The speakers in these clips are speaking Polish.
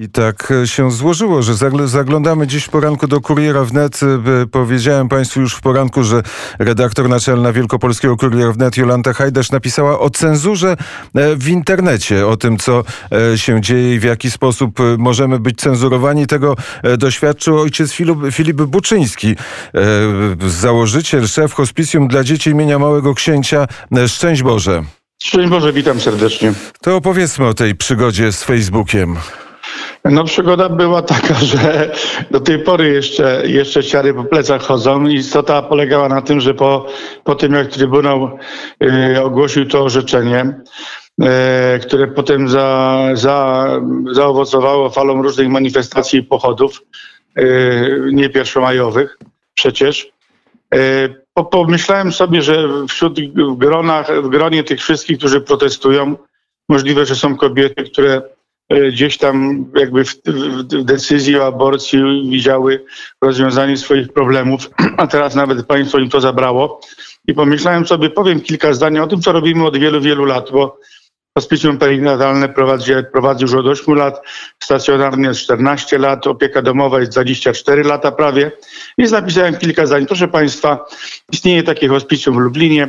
I tak e, się złożyło, że zaglądamy dziś w poranku do Kuriera Wnet. E, powiedziałem Państwu już w poranku, że redaktor naczelna Wielkopolskiego Kuriera Wnet Jolanta Hajdasz napisała o cenzurze e, w internecie, o tym, co się dzieje i w jaki sposób możemy być cenzurowani. Tego doświadczył ojciec Filip, Filip Buczyński, założyciel, szef hospicjum dla dzieci imienia Małego Księcia. Szczęść Boże. Szczęść Boże, witam serdecznie. To opowiedzmy o tej przygodzie z Facebookiem. No przygoda była taka, że do tej pory jeszcze, jeszcze ciary po plecach chodzą. Istota polegała na tym, że po, po tym jak Trybunał y, ogłosił to orzeczenie, y, które potem za, za, zaowocowało falą różnych manifestacji i pochodów, y, nie pierwszomajowych przecież, po, pomyślałem sobie, że wśród gronach, w gronie tych wszystkich, którzy protestują, możliwe, że są kobiety, które gdzieś tam jakby w, w, decyzji o aborcji widziały rozwiązanie swoich problemów, a teraz nawet państwo im to zabrało. I pomyślałem sobie, powiem kilka zdań o tym, co robimy od wielu, wielu lat, bo Hospicjum perinatalne prowadzi, prowadzi już od 8 lat, stacjonarnie jest 14 lat, opieka domowa jest 24 lata prawie. Więc napisałem kilka zdań. Proszę Państwa, istnieje takie hospicjum w Lublinie.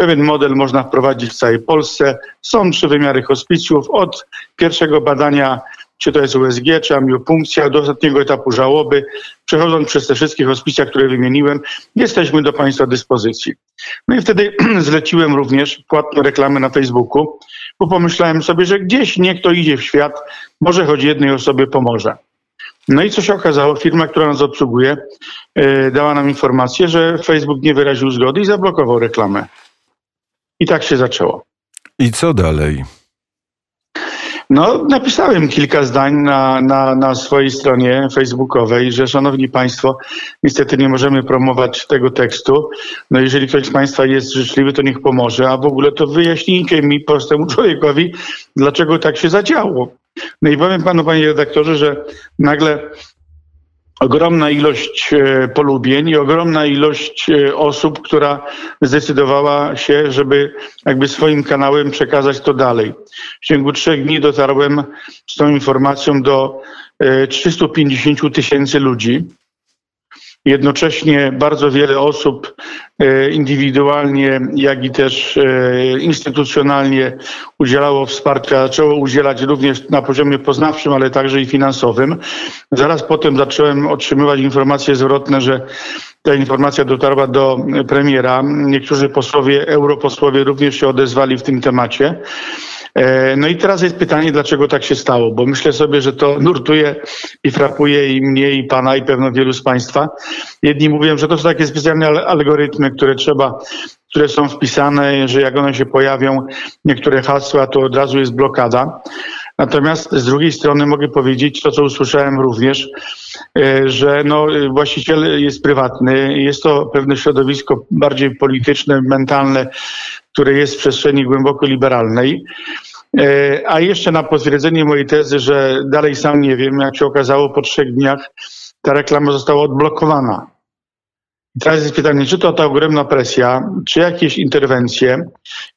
Pewien model można wprowadzić w całej Polsce. Są trzy wymiary hospicjów. Od pierwszego badania czy to jest USG, czy amiopunkcja, do ostatniego etapu żałoby, przechodząc przez te wszystkie hospicja, które wymieniłem, jesteśmy do Państwa dyspozycji. No i wtedy zleciłem również płatną reklamę na Facebooku, bo pomyślałem sobie, że gdzieś niech to idzie w świat, może choć jednej osobie pomoże. No i co się okazało, firma, która nas obsługuje, yy, dała nam informację, że Facebook nie wyraził zgody i zablokował reklamę. I tak się zaczęło. I co dalej? No, napisałem kilka zdań na, na, na swojej stronie facebookowej, że szanowni państwo, niestety nie możemy promować tego tekstu. No jeżeli ktoś z państwa jest życzliwy, to niech pomoże, a w ogóle to wyjaśnijcie mi, prostemu człowiekowi, dlaczego tak się zadziało. No i powiem panu, panie redaktorze, że nagle ogromna ilość e, polubień i ogromna ilość e, osób, która zdecydowała się, żeby jakby swoim kanałem przekazać to dalej. W ciągu trzech dni dotarłem z tą informacją do 350 e, tysięcy ludzi. Jednocześnie bardzo wiele osób e, indywidualnie, jak i też e, instytucjonalnie udzielało wsparcia, zaczęło udzielać również na poziomie poznawczym, ale także i finansowym. Zaraz potem zacząłem otrzymywać informacje zwrotne, że ta informacja dotarła do premiera. Niektórzy posłowie, europosłowie również się odezwali w tym temacie. E, no i teraz jest pytanie, dlaczego tak się stało, bo myślę sobie, że to nurtuje i frapuje i mnie, i pana, i pewno wielu z państwa. Jedni mówią, że to są takie specjalne algorytmy, które trzeba, które są wpisane, że jak one się pojawią, niektóre hasła, to od razu jest blokada. Natomiast z drugiej strony mogę powiedzieć to, co usłyszałem również, e, że no, właściciel jest prywatny, jest to pewne środowisko bardziej polityczne, mentalne, które jest w przestrzeni głęboko liberalnej. E, a jeszcze na potwierdzenie mojej tezy, że dalej sam nie wiem, jak się okazało po trzech dniach, ta reklama została odblokowana. Teraz jest pytanie, czy to ta ogromna presja, czy jakieś interwencje.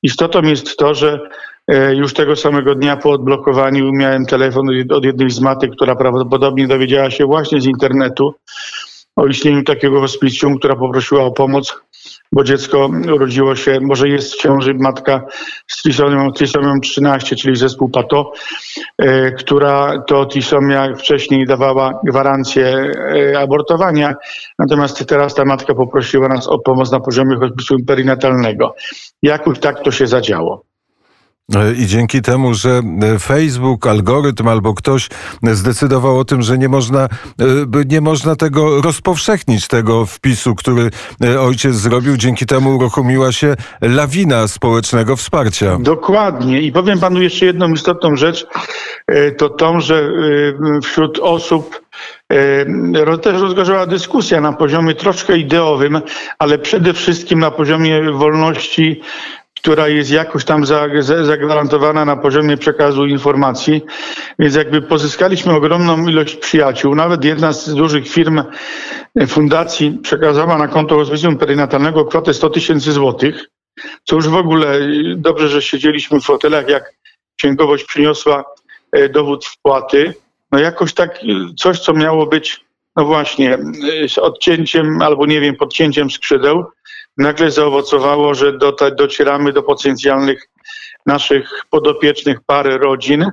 Istotą jest to, że e, już tego samego dnia po odblokowaniu miałem telefon od jednej z matek, która prawdopodobnie dowiedziała się właśnie z internetu o istnieniu takiego hospicjum, która poprosiła o pomoc bo dziecko urodziło się, może jest w ciąży matka z trisomią, trisomią 13, czyli zespół PATO, e, która to trisomia wcześniej dawała gwarancję e, abortowania, natomiast teraz ta matka poprosiła nas o pomoc na poziomie hospicjum perinatalnego. Jakoś tak to się zadziało. E, I dzięki temu, że e, Facebook, algorytm albo ktoś zdecydował o tym, że nie można, e, nie można tego rozpowszechnić, tego wpisu, który ojciec zrobił, dzięki temu uruchomiła się lawina społecznego wsparcia. Dokładnie. I powiem panu jeszcze jedną istotną rzecz. To tą, że wśród osób też rozgorzała dyskusja na poziomie troszkę ideowym, ale przede wszystkim na poziomie wolności która jest jakoś tam zagwarantowana na poziomie przekazu informacji. Więc jakby pozyskaliśmy ogromną ilość przyjaciół. Nawet jedna z dużych firm, e, fundacji przekazała na konto hospicjum perinatalnego kwotę 100 tysięcy złotych, co już w ogóle e, dobrze, że siedzieliśmy w fotelach, jak księgowość przyniosła e, dowód wpłaty no jakoś tak coś, co miało być, no właśnie, z odcięciem albo nie wiem, podcięciem skrzydeł, nagle zaowocowało, że do, docieramy do potencjalnych naszych podopiecznych pary rodzin,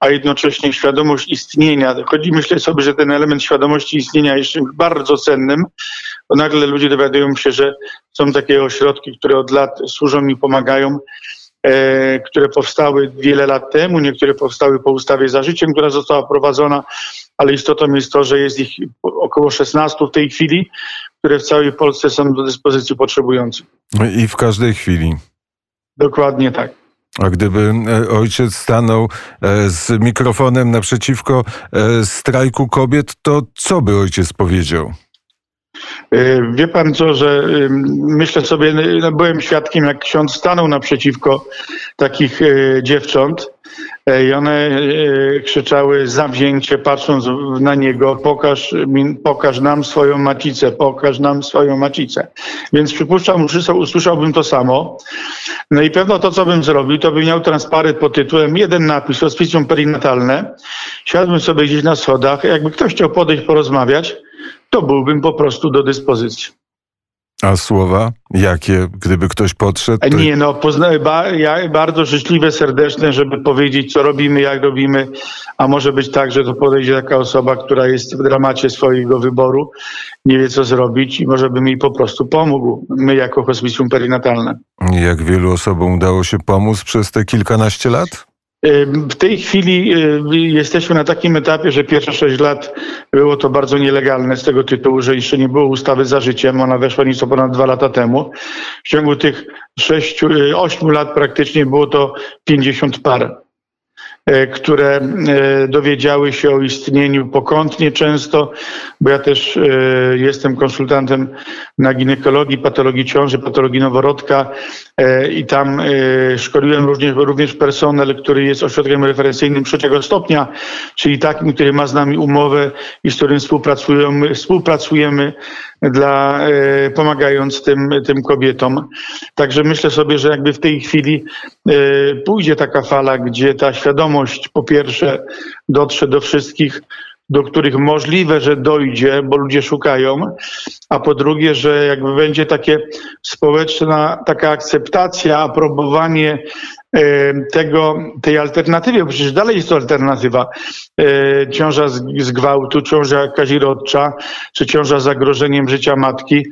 a jednocześnie świadomość istnienia. Chodzi, myślę sobie, że ten element świadomości istnienia jest czymś bardzo cennym, bo nagle ludzie dowiadują się, że są takie ośrodki, które od lat służą i pomagają, które powstały wiele lat temu, niektóre powstały po ustawie za życiem, która została prowadzona, ale istotą jest to, że jest ich około 16 w tej chwili, które w całej Polsce są do dyspozycji potrzebujących. I w każdej chwili. Dokładnie tak. A gdyby e, ojciec stanął e, z mikrofonem naprzeciwko e, strajku kobiet, to co by ojciec powiedział? Wie pan co, że myślę sobie, no byłem świadkiem, jak ksiądz stanął naprzeciwko takich dziewcząt i one krzyczały zawzięcie, patrząc na niego, pokaż, pokaż nam swoją macicę, pokaż nam swoją macicę. Więc przypuszczam, usłyszałbym to samo. No i pewno to, co bym zrobił, to bym miał transparent pod tytułem jeden napis, hospicjum perinatalne. Siadłbym sobie gdzieś na schodach. Jakby ktoś chciał podejść, porozmawiać, to byłbym po prostu do dyspozycji. A słowa jakie, gdyby ktoś podszedł? To... Nie, no, pozna, ba, ja, bardzo życzliwe, serdeczne, żeby powiedzieć, co robimy, jak robimy, a może być tak, że to podejdzie taka osoba, która jest w dramacie swojego wyboru, nie wie, co zrobić i może bym jej po prostu pomógł, my jako hospicjum perinatalne. Jak wielu osobom udało się pomóc przez te kilkanaście lat? W tej chwili jesteśmy na takim etapie, że pierwsze 6 lat było to bardzo nielegalne z tego tytułu, że jeszcze nie było ustawy za życiem. Ona weszła nieco ponad dwa lata temu. W ciągu tych 6, 8 lat praktycznie było to 50 par. E, które e, dowiedziały się o istnieniu pokątnie często, bo ja też e, jestem konsultantem na ginekologii, patologii ciąży, patologii noworodka i tam szkoliłem również, również personel, który jest ośrodkiem referencyjnym trzeciego stopnia, czyli takim, który ma z nami umowę i z którym współpracujemy, współpracujemy dla, pomagając tym, tym kobietom. Także myślę sobie, że jakby w tej chwili pójdzie taka fala, gdzie ta świadomość po pierwsze dotrze do wszystkich, do których możliwe, że dojdzie, bo ludzie szukają, a po drugie, że jakby będzie takie społeczna taka akceptacja, aprobowanie tego, tej alternatywy, bo przecież dalej jest to alternatywa. E, ciąża z, z gwałtu, ciąża kazirodcza, czy ciąża z zagrożeniem życia matki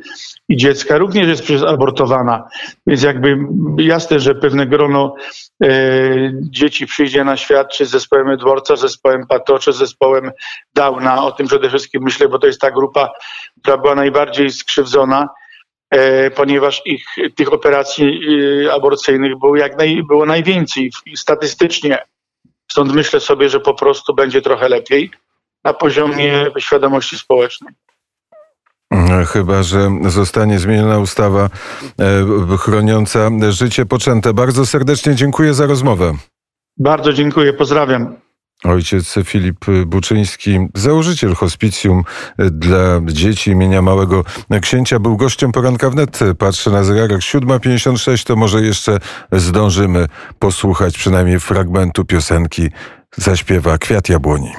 i dziecka również jest przecież abortowana. Więc jakby jasne, że pewne grono e, dzieci przyjdzie na świat, czy z zespołem Edwardsa, z zespołem Pato, czy z zespołem Downa. O tym przede wszystkim myślę, bo to jest ta grupa, która była najbardziej skrzywdzona ponieważ ich, tych operacji e, aborcyjnych było, jak naj, było najwięcej statystycznie. Stąd myślę sobie, że po prostu będzie trochę lepiej na poziomie świadomości społecznej. Chyba, że zostanie zmieniona ustawa e, chroniąca życie poczęte. Bardzo serdecznie dziękuję za rozmowę. Bardzo dziękuję, pozdrawiam. Ojciec Filip Buczyński, założyciel hospicjum dla dzieci imienia Małego Księcia, był gościem poranka wnet. Patrzę na zegarek 7.56, to może jeszcze zdążymy posłuchać przynajmniej fragmentu piosenki zaśpiewa Kwiat Jabłoni.